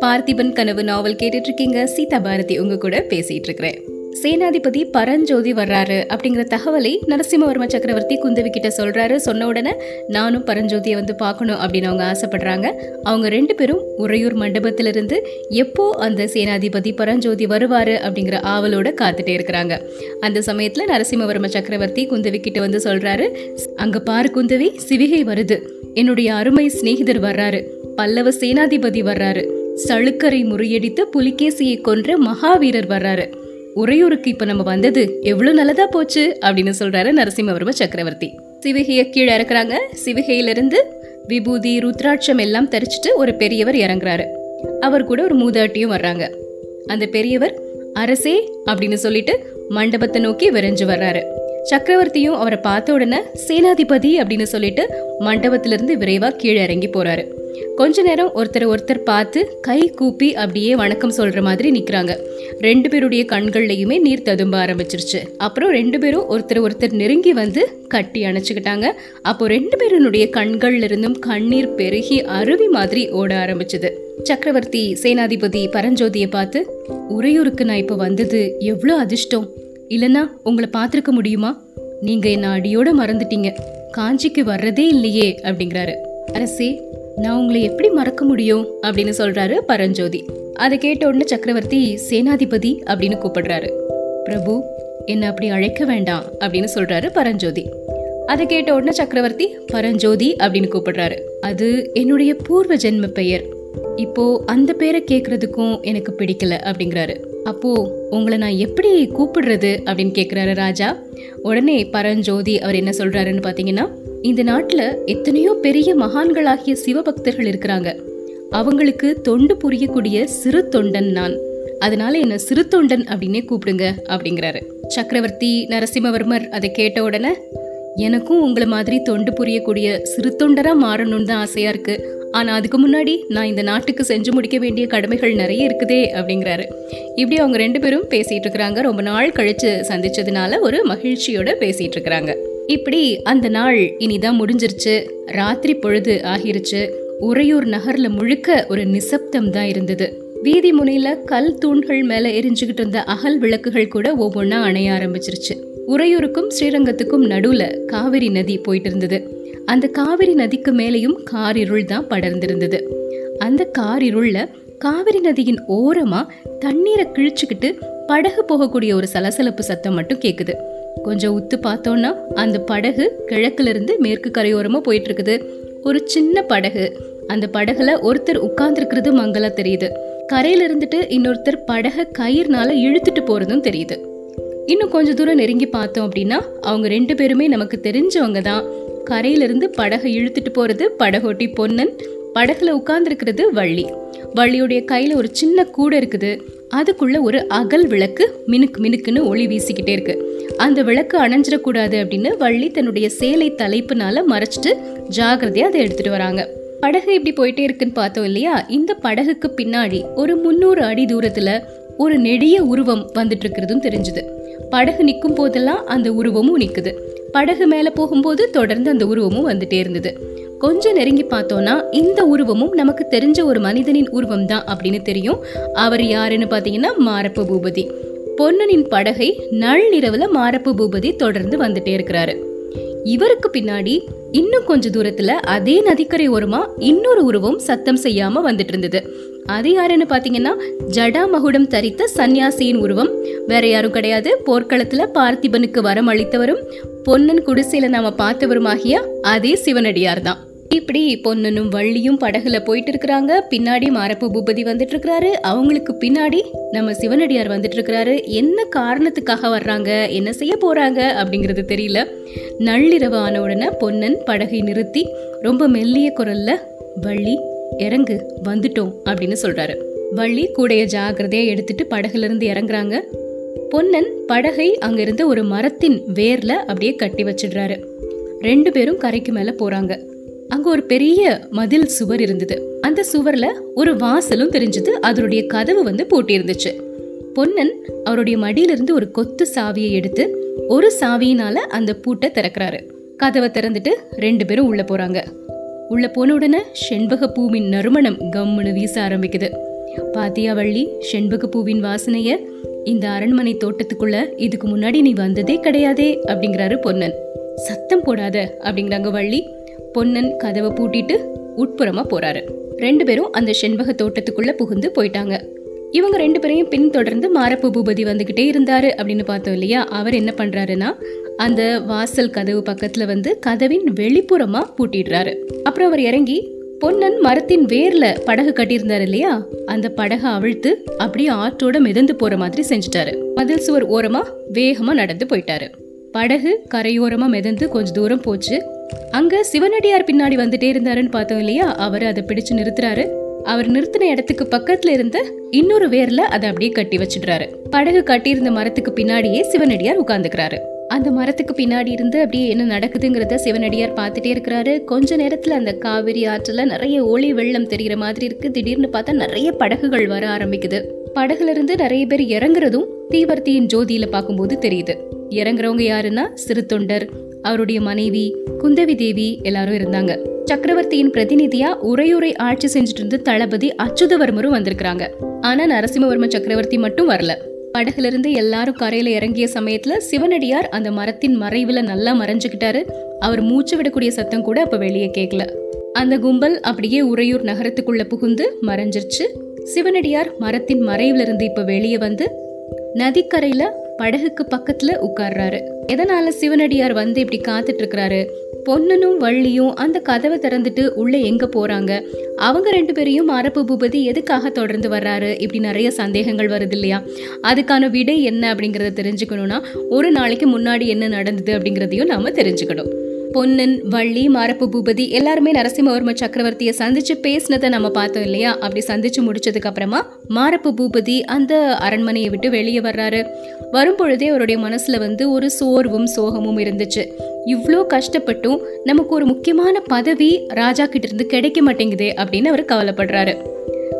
பார்த்திபன் கனவு நாவல் கேட்டுட்டு இருக்கீங்க சீதா பாரதி உங்க கூட பேசிட்டு இருக்கிறேன் சேனாதிபதி பரஞ்சோதி வர்றாரு அப்படிங்கிற தகவலை நரசிம்மவர்ம சக்கரவர்த்தி குந்தவி கிட்ட சொல்றாரு. சொன்ன உடனே நானும் பரஞ்சோதியை வந்து பார்க்கணும் அப்படின்னு அவங்க ஆசைப்படுறாங்க. அவங்க ரெண்டு பேரும் உறையூர் மண்டபத்திலிருந்து எப்போ அந்த சேனாதிபதி பரஞ்சோதி வருவாரு அப்படிங்கிற ஆவலோட காத்துட்டே இருக்கிறாங்க. அந்த சமயத்துல நரசிம்மவர்ம சக்கரவர்த்தி குந்தவி கிட்ட வந்து சொல்றாரு அங்க பாரு குந்தவி சிவிகை வருது. என்னுடைய அருமை சிநேகிதர் வர்றாரு. பல்லவ சேனாதிபதி வர்றாரு. சளுக்கரை முறியடித்து புலிகேசியை கொன்ற மகாவீரர் வர்றாரு. உறையூருக்கு இப்ப நம்ம வந்தது எவ்வளவு நல்லதா போச்சு அப்படின்னு சொல்றாரு நரசிம்மவர்ம சக்கரவர்த்தி. சிவிகைய கீழே இறக்குறாங்க. சிவிகையிலிருந்து விபூதி ருத்ராட்சம் எல்லாம் தரிச்சிட்டு ஒரு பெரியவர் இறங்குறாரு. அவர் கூட ஒரு மூதாட்டியும் வர்றாங்க. அந்த பெரியவர் அரசே அப்படின்னு சொல்லிட்டு மண்டபத்தை நோக்கி விரைஞ்சு வர்றாரு. சக்கரவர்த்தியும் அவரை பார்த்த உடனே சேனாதிபதி அப்படின்னு சொல்லிட்டு மண்டபத்திலிருந்து விரைவாக கீழே இறங்கி போறாரு. கொஞ்ச நேரம் ஒருத்தர் ஒருத்தர் பார்த்து கை கூப்பி அப்படியே வணக்கம் சொல்ற மாதிரி நிக்கிறாங்க. ரெண்டு பேருடைய கண்கள்லையுமே நீர் ததும்ப ஆரம்பிச்சிருச்சு. அப்புறம் ரெண்டு பேரும் ஒருத்தர் ஒருத்தர் நெருங்கி வந்து கட்டி அணைச்சுக்கிட்டாங்க. அப்போ ரெண்டு பேருனுடைய கண்கள்ல இருந்தும் கண்ணீர் பெருகி அருவி மாதிரி ஓட ஆரம்பிச்சது. சக்கரவர்த்தி சேனாதிபதி பரஞ்சோதியை பார்த்து உறையூருக்கு நான் இப்ப வந்தது எவ்வளோ அதிர்ஷ்டம். இல்லைன்னா உங்களை பார்த்துருக்க முடியுமா? நீங்க என்ன அடியோட மறந்துட்டீங்க. காஞ்சிக்கு வர்றதே இல்லையே அப்படிங்கிறாரு. அரசே நான் உங்களை எப்படி மறக்க முடியும்? அப்படின்னு சொல்றாரு பரஞ்சோதி. அதை கேட்ட உடனே சக்கரவர்த்தி சேனாதிபதி அப்படின்னு கூப்பிடுறாரு. பிரபு என்ன அப்படி அழைக்க வேண்டாம் அப்படின்னு சொல்றாரு பரஞ்சோதி. அதை கேட்ட உடனே சக்கரவர்த்தி பரஞ்சோதி அப்படின்னு கூப்பிடுறாரு. அது என்னுடைய பூர்வ ஜென்ம பெயர். இப்போ அந்த பேரை கேட்கறதுக்கும் எனக்கு பிடிக்கல அப்படிங்கிறாரு. அப்போ உங்களை நான் எப்படி கூப்பிடுறது அப்படின்னு கேட்குறாரு ராஜா. உடனே பரஞ்சோதி அவர் என்ன சொல்றாருன்னு பார்த்தீங்கன்னா இந்த நாட்டில் எத்தனையோ பெரிய மகான்களாகிய சிவபக்தர்கள் இருக்கிறாங்க. அவங்களுக்கு தொண்டு புரியக்கூடிய சிறு தொண்டன் நான். அதனால என்ன சிறு தொண்டன் அப்படின்னே கூப்பிடுங்க அப்படிங்கிறாரு. சக்கரவர்த்தி நரசிம்மவர்மர் அதை கேட்ட உடனே எனக்கும் உங்களை மாதிரி தொண்டு புரியக்கூடிய சிறு தொண்டராக மாறணும்னு தான் ஆசையா இருக்கு. ஆனால் அதுக்கு முன்னாடி நான் இந்த நாட்டுக்கு செஞ்சு முடிக்க வேண்டிய கடமைகள் நிறைய இருக்குதே அப்படிங்கிறாரு. இப்படி அவங்க ரெண்டு பேரும் பேசிட்டு இருக்கிறாங்க. ரொம்ப நாள் கழிச்சு சந்திச்சதுனால ஒரு மகிழ்ச்சியோட பேசிட்டு இருக்கிறாங்க. இப்படி அந்த நாள் இனிதான் முடிஞ்சிருச்சு. ராத்திரி பொழுது ஆகிருச்சு. உறையூர் நகர்ல முழுக்க ஒரு நிசப்தம் தான் இருந்தது. வீதி முனையில கல் தூண்கள் மேல எரிஞ்சுகிட்டு இருந்த அகல் விளக்குகள் கூட ஒவ்வொன்றா அணைய ஆரம்பிச்சிருச்சு. உறையூருக்கும் ஸ்ரீரங்கத்துக்கும் நடுவுல காவிரி நதி போயிட்டு இருந்தது. அந்த காவிரி நதிக்கு மேலேயும் காரிருள் தான் படர்ந்திருந்தது. அந்த காரிருளில் காவிரி நதியின் ஓரமா தண்ணீரை கிழிச்சுக்கிட்டு படகு போகக்கூடிய ஒரு சலசலப்பு சத்தம் மட்டும் கேக்குது. கொஞ்சம் உத்து பார்த்தோன்னா அந்த படகு கிழக்குல இருந்து மேற்கு கரையோரமா போயிட்டு இருக்குது ஒரு சின்ன படகு. அந்த படகுல ஒருத்தர் உட்கார்ந்துருக்கிறது மங்களா தெரியுது. கரையில இருந்துட்டு இன்னொருத்தர் படகை கயிறுனால இழுத்துட்டு போறதும் தெரியுது. இன்னும் கொஞ்ச தூரம் நெருங்கி பார்த்தோம் அப்படின்னா அவங்க ரெண்டு பேருமே நமக்கு தெரிஞ்சவங்க தான். கரையிலிருந்து படகை இழுத்துட்டு போறது படகோட்டி பொன்னன். படகுல உட்கார்ந்துருக்கிறது வள்ளி. வள்ளியுடைய கையில ஒரு சின்ன கூடை இருக்குது. அதுக்குள்ள ஒரு அகல் விளக்கு மினுக்கு மினுக்குன்னு ஒளி வீசிக்கிட்டே இருக்கு. அந்த விளக்கு அணைஞ்சிடக்கூடாது அப்படின்னு வள்ளி தன்னுடைய சேலை தலைப்புனால மறைச்சிட்டு ஜாகிரதையா அதை எடுத்துட்டு வராங்க. படகு இப்படி போயிட்டே இருக்குன்னு பார்த்தோம் இல்லையா? இந்த படகுக்கு பின்னாடி ஒரு முந்நூறு அடி தூரத்துல ஒரு நெடிய உருவம் வந்துட்டு இருக்கிறதும் தெரிஞ்சுது. படகு நிற்கும் போதெல்லாம் அந்த உருவமும் நிற்குது படகு மேலே போகும்போது தொடர்ந்து அந்த உருவமும் வந்துட்டே இருந்தது. கொஞ்சம் நெருங்கி பார்த்தோன்னா இந்த உருவமும் நமக்கு தெரிஞ்ச ஒரு மனிதனின் உருவம் தான் அப்படின்னு தெரியும். அவர் யாருன்னு பார்த்தீங்கன்னா மாரப்ப பூபதி. பொன்னனின் படகை நள்ளிரவில் மாரப்ப பூபதி தொடர்ந்து வந்துட்டே இருக்கிறாரு. இவருக்கு பின்னாடி இன்னும் கொஞ்ச தூரத்துல அதே நதிக்கரை ஓரமா இன்னொரு உருவம் சத்தம் செய்யாம வந்துட்டு இருந்தது. அது யாருன்னு பாத்தீங்கன்னா ஜடா மகுடம் தரித்த சன்னியாசியின் உருவம். வேற யாரும் கிடையாது. போர்க்களத்துல பார்த்திபனுக்கு வரம் அளித்தவரும் பொன்னன் குடிசையில நாம பார்த்தவருமாகிய அதே சிவனடியார் தான் இப்படி பொன்னனும் வள்ளியும் படகுல போயிட்டு இருக்கிறாங்க பின்னாடி மாரப்பு பூபதி வந்துட்டு இருக்கிறாரு அவங்களுக்கு பின்னாடி நம்ம சிவனடியார் வந்துட்டு இருக்கிறாரு என்ன காரணத்துக்காக வர்றாங்க? என்ன செய்ய போறாங்க? அப்படிங்கிறது தெரியல. நள்ளிரவு ஆன உடனே பொன்னன் படகை நிறுத்தி ரொம்ப மெல்லிய குரல்ல வள்ளி இறங்கு வந்துட்டோம் அப்படின்னு சொல்றாரு. வள்ளி கூடைய ஜாகிரதையா எடுத்துட்டு படகுல இருந்து இறங்குறாங்க. பொன்னன் படகை அங்கிருந்து ஒரு மரத்தின் வேர்ல அப்படியே கட்டி வச்சிடுறாரு. ரெண்டு பேரும் கரைக்கு மேல போறாங்க. அங்க ஒரு பெரிய மதில் சுவர் இருந்தது. அந்த சுவர்ல ஒரு வாசலும் தெரிஞ்சது. அதனுடைய கதவு வந்து பூட்டி இருந்துச்சு பொன்னன் அவருடைய மடியிலிருந்து ஒரு கொத்து சாவியை எடுத்து ஒரு சாவியினால அந்த பூட்டை திறக்கிறாரு. கதவை திறந்துட்டு ரெண்டு பேரும் உள்ள போறாங்க. உள்ள போன உடனே செண்பக பூவின் நறுமணம் கம்முன்னு வீச ஆரம்பிக்குது. பாத்தியா வள்ளி செண்பக பூவின் வாசனைய இந்த அரண்மனை தோட்டத்துக்குள்ள இதுக்கு முன்னாடி நீ வந்ததே கிடையாதே அப்படிங்கிறாரு பொன்னன். சத்தம் போடாத அப்படிங்கிறாங்க வள்ளி. பொன்னன் கதவை பூட்டிட்டு உட்புறமா போறாரு. ரெண்டு பேரும் அந்த செண்பக தோட்டத்துக்குள்ள புகுந்து போயிட்டாங்க. இவங்க ரெண்டு பேரையும் பின்தொடர்ந்து மாரப்ப பூபதி வந்துகிட்டே இருந்தாரு அப்படின்னு பார்த்தோம் இல்லையா? அவர் என்ன பண்றாருன்னா அந்த வாசல் கதவு பக்கத்துல வந்து கதவின் வெளிப்புறமா பூட்டிடுறாரு. அப்புறம் அவர் இறங்கி பொன்னன் மரத்தின் வேர்ல படகு கட்டியிருந்தாரு இல்லையா? அந்த படகை அவிழ்த்து அப்படியே ஆற்றோட மிதந்து போற மாதிரி செஞ்சுட்டாரு. மதில் சுவர் ஓரமா வேகமா நடந்து போயிட்டாரு. படகு கரையோரமா மிதந்து கொஞ்ச தூரம் போச்சு. அங்க சிவனடியார் பின்னாடி வந்துட்டே இருந்தாருன்னு பார்த்தோம் இல்லையா? அவர் அதை பிடிச்சு நிறுத்துறாரு. அவர் நிறுத்தின இடத்துக்கு பக்கத்துல இருந்த இன்னொரு வேர்ல அதை அப்படியே கட்டி வச்சிடுறாரு. படகு கட்டியிருந்த மரத்துக்கு பின்னாடியே சிவனடியார் உட்கார்ந்துக்கிறாரு. அந்த மரத்துக்கு பின்னாடி இருந்து அப்படியே என்ன நடக்குதுங்கிறத சிவனடியார் பார்த்துட்டே இருக்கிறாரு. கொஞ்ச நேரத்துல அந்த காவிரி ஆற்றுல நிறைய ஒளி வெள்ளம் தெரிகிற மாதிரி இருக்கு. திடீர்னு பார்த்தா நிறைய படகுகள் வர ஆரம்பிக்குது. படகுல இருந்து நிறைய பேர் இறங்குறதும் தீவர்த்தியின் ஜோதியில பார்க்கும்போது தெரியுது. இறங்குறவங்க யாருன்னா சிறு தொண்டர் அவருடைய மனைவி குந்தவி தேவி எல்லாரும் இருந்தாங்க. சக்கரவர்த்தியின் பிரதிநிதியா உரையுரை ஆட்சி செஞ்சுட்டு இருந்த தளபதி அச்சுதவர்மரும் வந்திருக்கிறாங்க. ஆனா நரசிம்மவர்ம சக்கரவர்த்தி மட்டும் வரல. படகுல இருந்து எல்லாரும் கரையில இறங்கிய சமயத்துல சிவனடியார் அந்த மரத்தின் மறைவுல நல்லா மறைஞ்சுக்கிட்டாரு. அவர் மூச்சு விடக்கூடிய சத்தம் கூட அப்ப வெளியே கேட்கல அந்த கும்பல் அப்படியே உறையூர் நகரத்துக்குள்ள புகுந்து மறைஞ்சிருச்சு. சிவனடியார் மரத்தின் மறைவுல இருந்து இப்ப வெளியே வந்து நதிக்கரையில படகுக்கு பக்கத்துல உட்கார்றாரு. எதனால சிவனடியார் வந்து இப்படி காத்துட்டு இருக்கிறாரு பொன்னனும் வள்ளியும் அந்த கதவை திறந்துட்டு உள்ள எங்க போறாங்க? அவங்க ரெண்டு பேரையும் அரபு பூபதி எதுக்காக தொடர்ந்து வர்றாரு? இப்படி நிறைய சந்தேகங்கள் வருது இல்லையா? அதுக்கான விடை என்ன அப்படிங்கறத தெரிஞ்சுக்கணும்னா ஒரு நாளைக்கு முன்னாடி என்ன நடந்தது அப்படிங்கறதையும் நாம தெரிஞ்சுக்கணும். பொன்னன் வள்ளி மாரப்பு பூபதி எல்லாருமே நரசிம்மவர்ம சக்கரவர்த்தியை சந்திச்சு பேசினதை நம்ம பார்த்தோம் இல்லையா? அப்படி சந்திச்சு முடிச்சதுக்கு அப்புறமா மாரப்பு பூபதி அந்த அரண்மனையை விட்டு வெளியே வர்றாரு. வரும்பொழுதே அவருடைய மனசுல வந்து ஒரு சோர்வும் சோகமும் இருந்துச்சு. இவ்வளோ கஷ்டப்பட்டும் நமக்கு ஒரு முக்கியமான பதவி ராஜா கிட்ட இருந்து கிடைக்க மாட்டேங்குதே அப்படின்னு அவர் கவலைப்படுறாரு.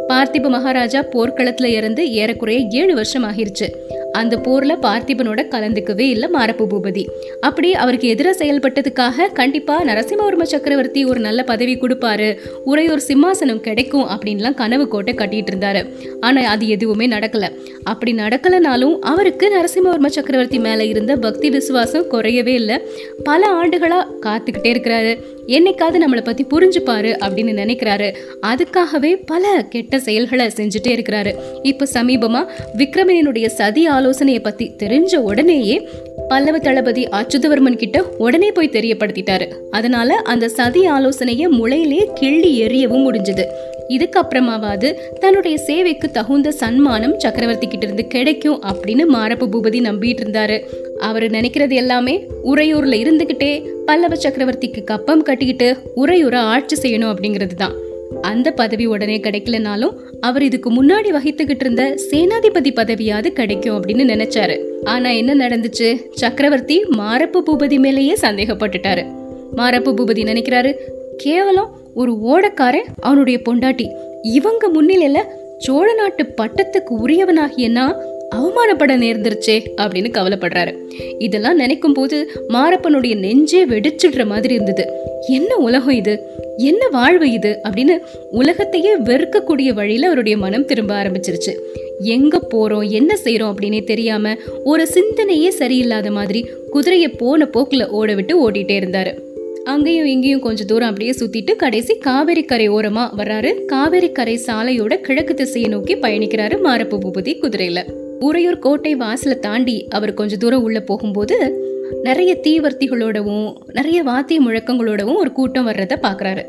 பார்த்திப மகாராஜா போர்க்களத்துல இருந்து ஏறக்குறைய ஏழு வருஷம் ஆகிருச்சு. அந்த போர்ல பார்த்திபனோட கலந்துக்கவே இல்லை மாரப்பு பூபதி. அப்படி அவருக்கு எதிராக செயல்பட்டதுக்காக கண்டிப்பா நரசிம்மவர்ம சக்கரவர்த்தி ஒரு நல்ல பதவி கொடுப்பாரு. உரையோர் சிம்மாசனம் கிடைக்கும் அப்படின்லாம் கனவு கோட்டை கட்டிட்டு இருந்தாரு. ஆனா அது எதுவுமே நடக்கல. அப்படி நடக்கலனாலும் அவருக்கு நரசிம்மவர்ம சக்கரவர்த்தி மேல இருந்த பக்தி விசுவாசம் குறையவே இல்லை. பல ஆண்டுகளா காத்துக்கிட்டே இருக்கிறாரு. என்னைக்காவது நம்மளை பத்தி புரிஞ்சுப்பாரு அப்படின்னு நினைக்கிறாரு. அதுக்காகவே பல கெட்ட செயல்களை செஞ்சுட்டே இருக்கிறாரு. இப்ப சமீபமா விக்ரமனினுடைய சதி ஆலோசனையை பத்தி தெரிஞ்ச உடனேயே பல்லவ தளபதி அச்சுதவர்மன் கிட்ட உடனே போய் தெரியப்படுத்திட்டாரு. அதனால அந்த சதி ஆலோசனையை முளையிலே கிள்ளி எறியவும் முடிஞ்சது. இதுக்கப்புறமாவது தன்னுடைய சேவைக்கு தகுந்த சன்மானம் சக்கரவர்த்தி கிட்ட இருந்து கிடைக்கும் அப்படின்னு மாரப்ப பூபதி நம்பிட்டு இருந்தாரு. அவர் நினைக்கிறது எல்லாமே உறையூர்ல இருந்துகிட்டே பல்லவ சக்கரவர்த்திக்கு கப்பம் கட்டிக்கிட்டு உறையூரை ஆட்சி செய்யணும் அப்படிங்கிறது தான் அந்த பதவி உடனே கிடைக்கலனாலும் அவர் இதுக்கு முன்னாடி வகித்துக்கிட்டு இருந்த சேனாதிபதி பதவியாவது கிடைக்கும் அப்படின்னு நினைச்சாரு. ஆனா என்ன நடந்துச்சு? சக்கரவர்த்தி மாரப்பு பூபதி மேலேயே சந்தேகப்பட்டுட்டாரு. மாரப்பு பூபதி நினைக்கிறாரு? கேவலம் ஒரு ஓடக்காரன் அவனுடைய பொண்டாட்டி. இவங்க முன்னிலையில சோழ நாட்டு பட்டத்துக்கு உரியவனாகியனா அவமானப்பட நேர்ந்துருச்சே அப்படின்னு கவலைப்படுறாரு. இதெல்லாம் நினைக்கும் போது மாரப்பனுடைய நெஞ்சே வெடிச்சிடுற மாதிரி இருந்தது. என்ன உலகம் இது? என்ன வாழ்வு இது அப்படின்னு உலகத்தையே வெறுக்கக்கூடிய வழியில் அவருடைய மனம் திரும்ப ஆரம்பிச்சிருச்சு. எங்கே போகிறோம் என்ன செய்கிறோம் அப்படின்னே தெரியாமல் ஒரு சிந்தனையே சரியில்லாத மாதிரி குதிரையை போன போக்கில் ஓட விட்டு ஓடிட்டே இருந்தார். அங்கேயும் இங்கேயும் கொஞ்சம் தூரம் அப்படியே சுற்றிட்டு கடைசி காவேரி கரை ஓரமாக வர்றாரு. காவேரி கரை சாலையோட கிழக்கு திசையை நோக்கி பயணிக்கிறாரு மாரப்பு பூபதி குதிரையில். உறையூர் கோட்டை வாசலை தாண்டி அவர் கொஞ்ச தூரம் உள்ள போகும்போது நிறைய தீவர்த்திகளோடவும் நிறைய வாத்திய முழக்கங்களோடவும் ஒரு கூட்டம் வர்றத பாக்குறாரு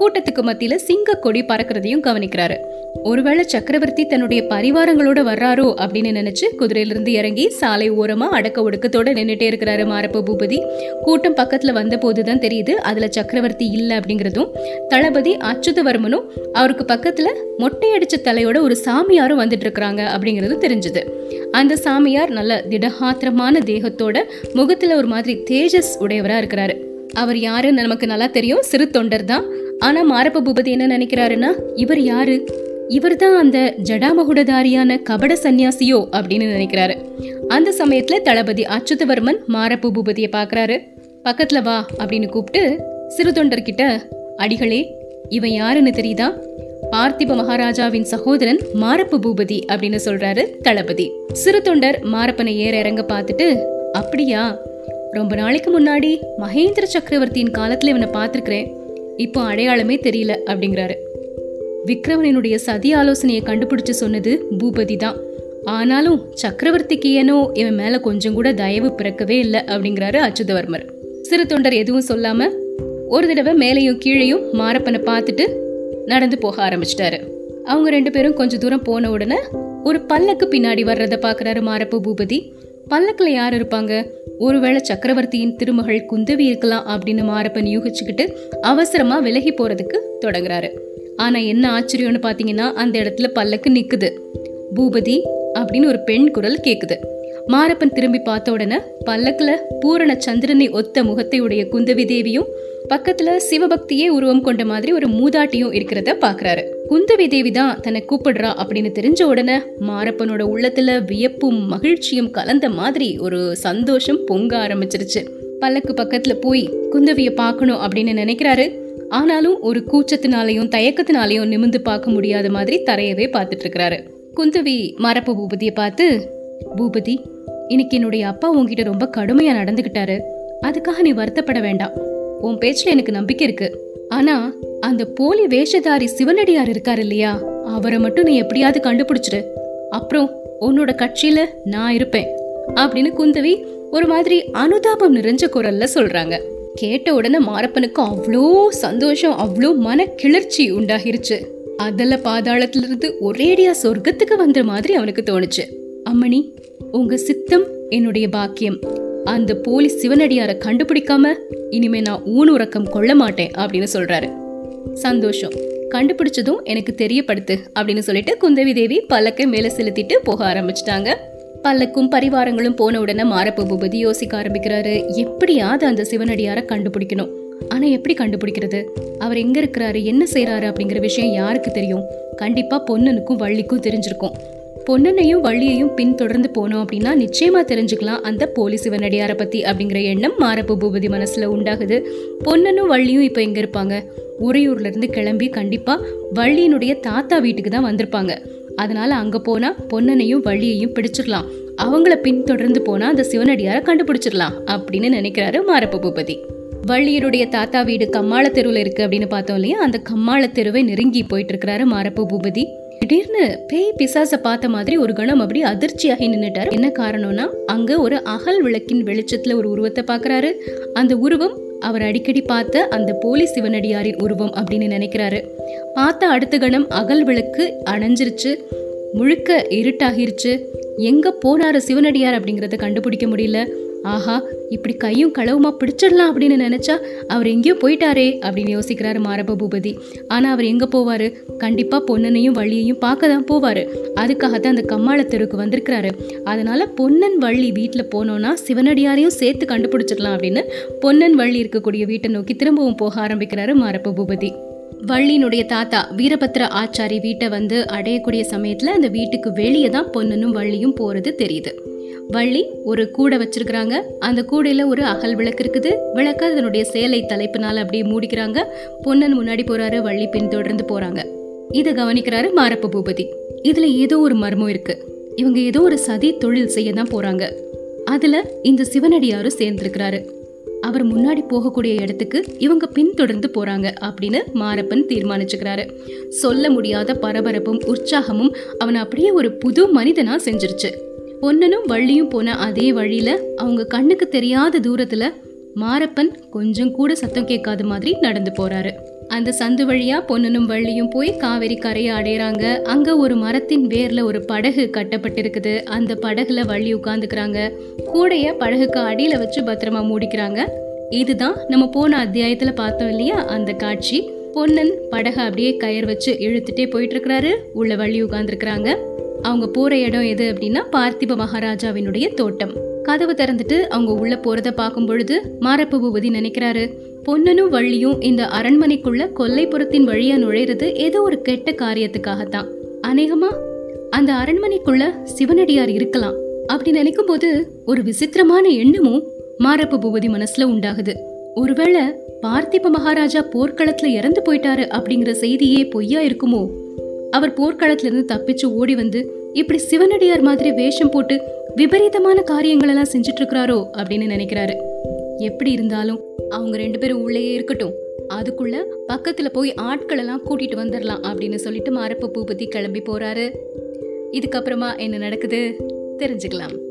கூட்டத்துக்கு மத்தியில சிங்க கொடி பறக்கிறதையும் கவனிக்கிறாரு. ஒருவேளை சக்கரவர்த்தி தன்னுடைய பரிவாரங்களோட வர்றாரோ அப்படின்னு நினைச்சு குதிரையிலிருந்து இறங்கி சாலை ஓரமா அடக்க ஒடுக்கத்தோட நின்றுட்டே இருக்கிறாரு மாரப்ப பூபதி. கூட்டம் பக்கத்துல வந்த போதுதான் தெரியுது அதுல சக்கரவர்த்தி இல்ல அப்படிங்கிறதும். தளபதி அச்சுதவர்மனும் அவருக்கு பக்கத்துல மொட்டையடிச்ச தலையோட ஒரு சாமியாரும் வந்துட்டு இருக்கிறாங்க அப்படிங்கிறது தெரிஞ்சது. அந்த சாமியார் நல்ல திடகாத்திரமான தேகத்தோட முகத்துல ஒரு மாதிரி தேஜஸ் உடையவரா இருக்கிறாரு. அவர் யாருன்னு நமக்கு நல்லா தெரியும். சிறு தொண்டர் தான். ஆனா மாரப்ப பூபதி என்ன நினைக்கிறாருன்னா இவர் யாரு? இவர் தான் அந்த ஜடாமகுடதாரியான கபட சந்நியாசியோ அப்படின்னு நினைக்கிறாரு. அந்த சமயத்துல தளபதி அச்சுதவர்மன் மாரப்ப பூபதியை பாக்குறாரு பக்கத்துல வா அப்படின்னு கூப்பிட்டு சிறு தொண்டர்கிட்ட அடிகளே இவன் யாருன்னு தெரியுதா? பார்த்திப மகாராஜாவின் சகோதரன் மாரப்ப பூபதி அப்படின்னு சொல்றாரு தளபதி. சிறு தொண்டர் மாரப்பனை ஏற இறங்க பார்த்துட்டு அப்படியா? ரொம்ப நாளைக்கு முன்னாடி மகேந்திர சக்கரவர்த்தியின் காலத்தில் இவனை பார்த்துருக்கிறேன். இப்போ அடையாளமே தெரியல அப்படிங்கிறாரு. விக்ரமனினுடைய சதி ஆலோசனையை கண்டுபிடிச்சு சொன்னது பூபதி தான். ஆனாலும் சக்கரவர்த்திக்கு ஏனோ இவன் மேலே கொஞ்சம் கூட தயவு பிறக்கவே இல்லை அப்படிங்கிறாரு அச்சுதவர்மர். சிறு தொண்டர் எதுவும் சொல்லாமல் ஒரு தடவை மேலையும் கீழையும் மாரப்பனை பார்த்துட்டு நடந்து போக ஆரம்பிச்சிட்டாரு. அவங்க ரெண்டு பேரும் கொஞ்சம் தூரம் போன உடனே ஒரு பல்லக்கு பின்னாடி வர்றதை பார்க்குறாரு மாரப்ப பூபதி. பல்லக்கில் யார் இருப்பாங்க? ஒருவேளை சக்கரவர்த்தியின் திருமகள் குந்தவி இருக்கலாம் அப்படின்னு மாரப்பன் யூகிச்சுக்கிட்டு அவசரமாக விலகி போகிறதுக்கு தொடங்குறாரு. ஆனால் என்ன ஆச்சரியம்னு பார்த்தீங்கன்னா அந்த இடத்துல பல்லக்கு நிற்குது பூபதி அப்படின்னு ஒரு பெண் குரல் கேட்குது மாரப்பன் திரும்பி பார்த்த உடனே பல்லக்கில் பூரண சந்திரனை ஒத்த முகத்தை உடைய குந்தவி தேவியும் பக்கத்துல சிவபக்தியே உருவம் கொண்ட மாதிரி ஒரு மூதாட்டியும் இருக்கிறத பாக்குறாரு. குந்தவி தேவி தான் தன்னை கூப்பிடுறா அப்படின்னு தெரிஞ்ச உடனே மாரப்பனோட உள்ளத்துல வியப்பும் மகிழ்ச்சியும் கலந்த மாதிரி ஒரு சந்தோஷம் பொங்க ஆரம்பிச்சிருச்சு. பல்லக்கு பக்கத்துல போய் குந்தவிய பார்க்கணும் அப்படின்னு நினைக்கிறாரு. ஆனாலும் ஒரு கூச்சத்தினாலையும் தயக்கத்தினாலையும் நிமிந்து பார்க்க முடியாத மாதிரி தரையவே பார்த்துட்டு இருக்கிறாரு. குந்தவி மரப்பு பூபதியை பார்த்து பூபதி இன்னைக்கு என்னுடைய அப்பா உன்கிட்ட ரொம்ப கடுமையா நடந்துகிட்டாரு. அதுக்காக நீ வருத்தப்பட வேண்டாம். உன் பேச்சுல எனக்கு நம்பிக்கை இருக்கு. ஆனா அந்த போலி வேஷதாரி சிவனடியார் இருக்காரு இல்லையா? அவரை மட்டும் நீ எப்படியாவது கண்டுபிடிச்சிரு. அப்புறம் உன்னோட கட்சியில நான் இருப்பேன். அப்படின்னு குந்தவி ஒரு மாதிரி அனுதாபம் நிறைஞ்ச குரல்ல சொல்றாங்க. கேட்ட உடனே மாரப்பனுக்கு அவ்வளோ சந்தோஷம் அவ்வளோ மன கிளர்ச்சி உண்டாகிருச்சு. அதல பாதாளத்துல இருந்து ஒரேடியா சொர்க்கத்துக்கு வந்த மாதிரி அவனுக்கு தோணுச்சு. அம்மணி உங்க சித்தம் என்னுடைய பாக்கியம். அந்த போலீஸ் சிவனடியாரை கண்டுபிடிக்காம இனிமே நான் ஊன் உறக்கம் கொள்ள மாட்டேன் அப்படின்னு சொல்றாரு. சந்தோஷம். கண்டுபிடிச்சதும் எனக்கு தெரியப்படுத்து அப்படின்னு சொல்லிட்டு குந்தவி தேவி பல்லக்கை மேல செலுத்திட்டு போக ஆரம்பிச்சிட்டாங்க. பல்லக்கும் பரிவாரங்களும் போன உடனே மாரப்ப பூபதி யோசிக்க ஆரம்பிக்கிறாரு. எப்படியாவது அந்த சிவனடியார கண்டுபிடிக்கணும். ஆனா எப்படி கண்டுபிடிக்கிறது? அவர் எங்க இருக்கிறாரு? என்ன செய்யறாரு அப்படிங்கிற விஷயம் யாருக்கு தெரியும்? கண்டிப்பா பொன்னனுக்கும் வள்ளிக்கும் தெரிஞ்சிருக்கும். பொன்னனையும் வள்ளியையும் பின்தொடர்ந்து போனோம் அப்படின்னா நிச்சயமா தெரிஞ்சுக்கலாம் அந்த போலீஸ் சிவனடியாரை பத்தி அப்படிங்கிற எண்ணம் மாரப்பு பூபதி மனசுல உண்டாகுது. பொன்னனும் வள்ளியும் இப்ப எங்க இருப்பாங்க? உறையூர்ல இருந்து கிளம்பி கண்டிப்பா வள்ளியினுடைய தாத்தா வீட்டுக்கு தான் வந்திருப்பாங்க. அதனால அங்க போனா பொன்னனையும் வள்ளியையும் பிடிச்சிடலாம். அவங்கள பின்தொடர்ந்து போனா அந்த சிவனடியாரை கண்டுபிடிச்சிடலாம் அப்படின்னு நினைக்கிறாரு மாரப்பு பூபதி. வள்ளியருடைய தாத்தா வீடு கம்மாள தெருவில் இருக்கு அப்படின்னு பார்த்தோம் இல்லையா? அந்த கம்மாள தெருவை நெருங்கி போயிட்டு இருக்கிறாரு மாரப்பு பூபதி. திடீர்னு பேய் பிசாச பார்த்த மாதிரி ஒரு கணம் அப்படி அதிர்ச்சியாகி நின்னுட்டாரு. என்ன காரணம்னா அங்க ஒரு அகல் விளக்கின் வெளிச்சத்துல ஒரு உருவத்தை பாக்குறாரு அந்த உருவம் அவர் அடிக்கடி பார்த்த அந்த போலீஸ் சிவனடியாரின் உருவம் அப்படின்னு நினைக்கிறாரு. பார்த்த அடுத்த கணம் அகல் விளக்கு அணைஞ்சிருச்சு முழுக்க இருட்டாகிருச்சு. எங்க போனாரு சிவனடியார் அப்படிங்கறத கண்டுபிடிக்க முடியல. ஆஹா இப்படி கையும் களவுமா பிடிச்சிடலாம் அப்படின்னு நினைச்சா அவர் எங்கேயோ போயிட்டாரே அப்படின்னு யோசிக்கிறாரு மாரப பூபதி. ஆனா அவர் எங்க போவாரு? கண்டிப்பா பொன்னனையும் வள்ளியையும் பார்க்க தான் போவாரு. அதுக்காகத்தான் அந்த கம்மாள தெருவுக்கு வந்திருக்கிறாரு. அதனால பொன்னன் வள்ளி வீட்டுல போனோம்னா சிவனடியாரையும் சேர்த்து கண்டுபிடிச்சிடலாம் அப்படின்னு பொன்னன் வள்ளி இருக்கக்கூடிய வீட்டை நோக்கி திரும்பவும் போக ஆரம்பிக்கிறாரு மாரப்ப பூபதி. வள்ளியினுடைய தாத்தா வீரபத்ர ஆச்சாரி வீட்டை வந்து அடையக்கூடிய சமயத்துல அந்த வீட்டுக்கு வெளியே தான் பொன்னனும் வள்ளியும் போறது தெரியுது. வள்ளி ஒரு கூடை வச்சிருக்கிறாங்க. அந்த கூடையில ஒரு அகல் விளக்கு இருக்குது. விளக்கு அதனுடைய சேலை தலைப்பினால் அப்படியே மூடிக்கிறாங்க. பொன்னன் முன்னாடி போறாரு வள்ளி பின் தொடர்ந்து போறாங்க. இதை கவனிக்கிறாரு மாரப்ப பூபதி. இதுல ஏதோ ஒரு மர்மம் இருக்கு. இவங்க ஏதோ ஒரு சதி தொழில் செய்ய தான் போறாங்க. அதுல இந்த சிவனடியாரும் சேர்ந்திருக்கிறாரு. அவர் முன்னாடி போகக்கூடிய இடத்துக்கு இவங்க பின்தொடர்ந்து போறாங்க அப்படின்னு மாரப்பன் தீர்மானிச்சுக்கிறாரு. சொல்ல முடியாத பரபரப்பும் உற்சாகமும் அவனை அப்படியே ஒரு புது மனிதனா செஞ்சிருச்சு. பொன்னனும் வள்ளியும் போன அதே வழியில அவங்க கண்ணுக்கு தெரியாத தூரத்துல மாரப்பன் கொஞ்சம் கூட சத்தம் கேட்காத மாதிரி நடந்து போறாரு. அந்த சந்து வழியா பொன்னனும் வள்ளியும் போய் காவேரி கரையை அடையறாங்க. அங்க ஒரு மரத்தின் வேர்ல ஒரு படகு கட்டப்பட்டிருக்குது. அந்த படகுல வள்ளி உட்காந்துக்கிறாங்க கூடைய படகுக்கு அடியில வச்சு பத்திரமா மூடிக்கிறாங்க. இதுதான் நம்ம போன அத்தியாயத்துல பார்த்தோம் இல்லையா? அந்த காட்சி. பொன்னன் படகை அப்படியே கயிறு வச்சு இழுத்துட்டே போயிட்டு இருக்கிறாரு. உள்ள வள்ளி உட்காந்துருக்குறாங்க அவங்க போற இடம் எது அப்படின்னா பார்த்திப மகாராஜாவினுடைய தோட்டம். கதவு திறந்துட்டு அவங்க உள்ள போறத பார்க்கும் பொழுது மாரப்ப பூபதி நினைக்கிறாரு பொன்னனும் வள்ளியும் இந்த அரண்மனைக்குள்ள கொல்லைப்புறத்தின் வழியா நுழையிறது ஏதோ ஒரு கெட்ட காரியத்துக்காகத்தான். அநேகமா அந்த அரண்மனைக்குள்ள சிவனடியார் இருக்கலாம். அப்படி நினைக்கும் போது ஒரு விசித்திரமான எண்ணமும் மாரப்ப பூபதி மனசுல உண்டாகுது. ஒருவேளை பார்த்திப மகாராஜா போர்க்களத்துல இறந்து போயிட்டாரு அப்படிங்கிற செய்தியே பொய்யா இருக்குமோ? அவர் போர்க்களத்திலிருந்து தப்பிச்சு ஓடி வந்து இப்படி சிவனடியார் மாதிரி வேஷம் போட்டு விபரீதமான காரியங்கள் எல்லாம் செஞ்சுட்டு இருக்கிறாரோ அப்படின்னு நினைக்கிறாரு. எப்படி இருந்தாலும் அவங்க ரெண்டு பேரும் உள்ளேயே இருக்கட்டும். அதுக்குள்ள பக்கத்துல போய் ஆட்கள் எல்லாம் கூட்டிட்டு வந்துடலாம் அப்படின்னு சொல்லிட்டு மாரப்ப பூபதி கிளம்பி போறாரு. இதுக்கப்புறமா என்ன நடக்குது? தெரிஞ்சுக்கலாம்.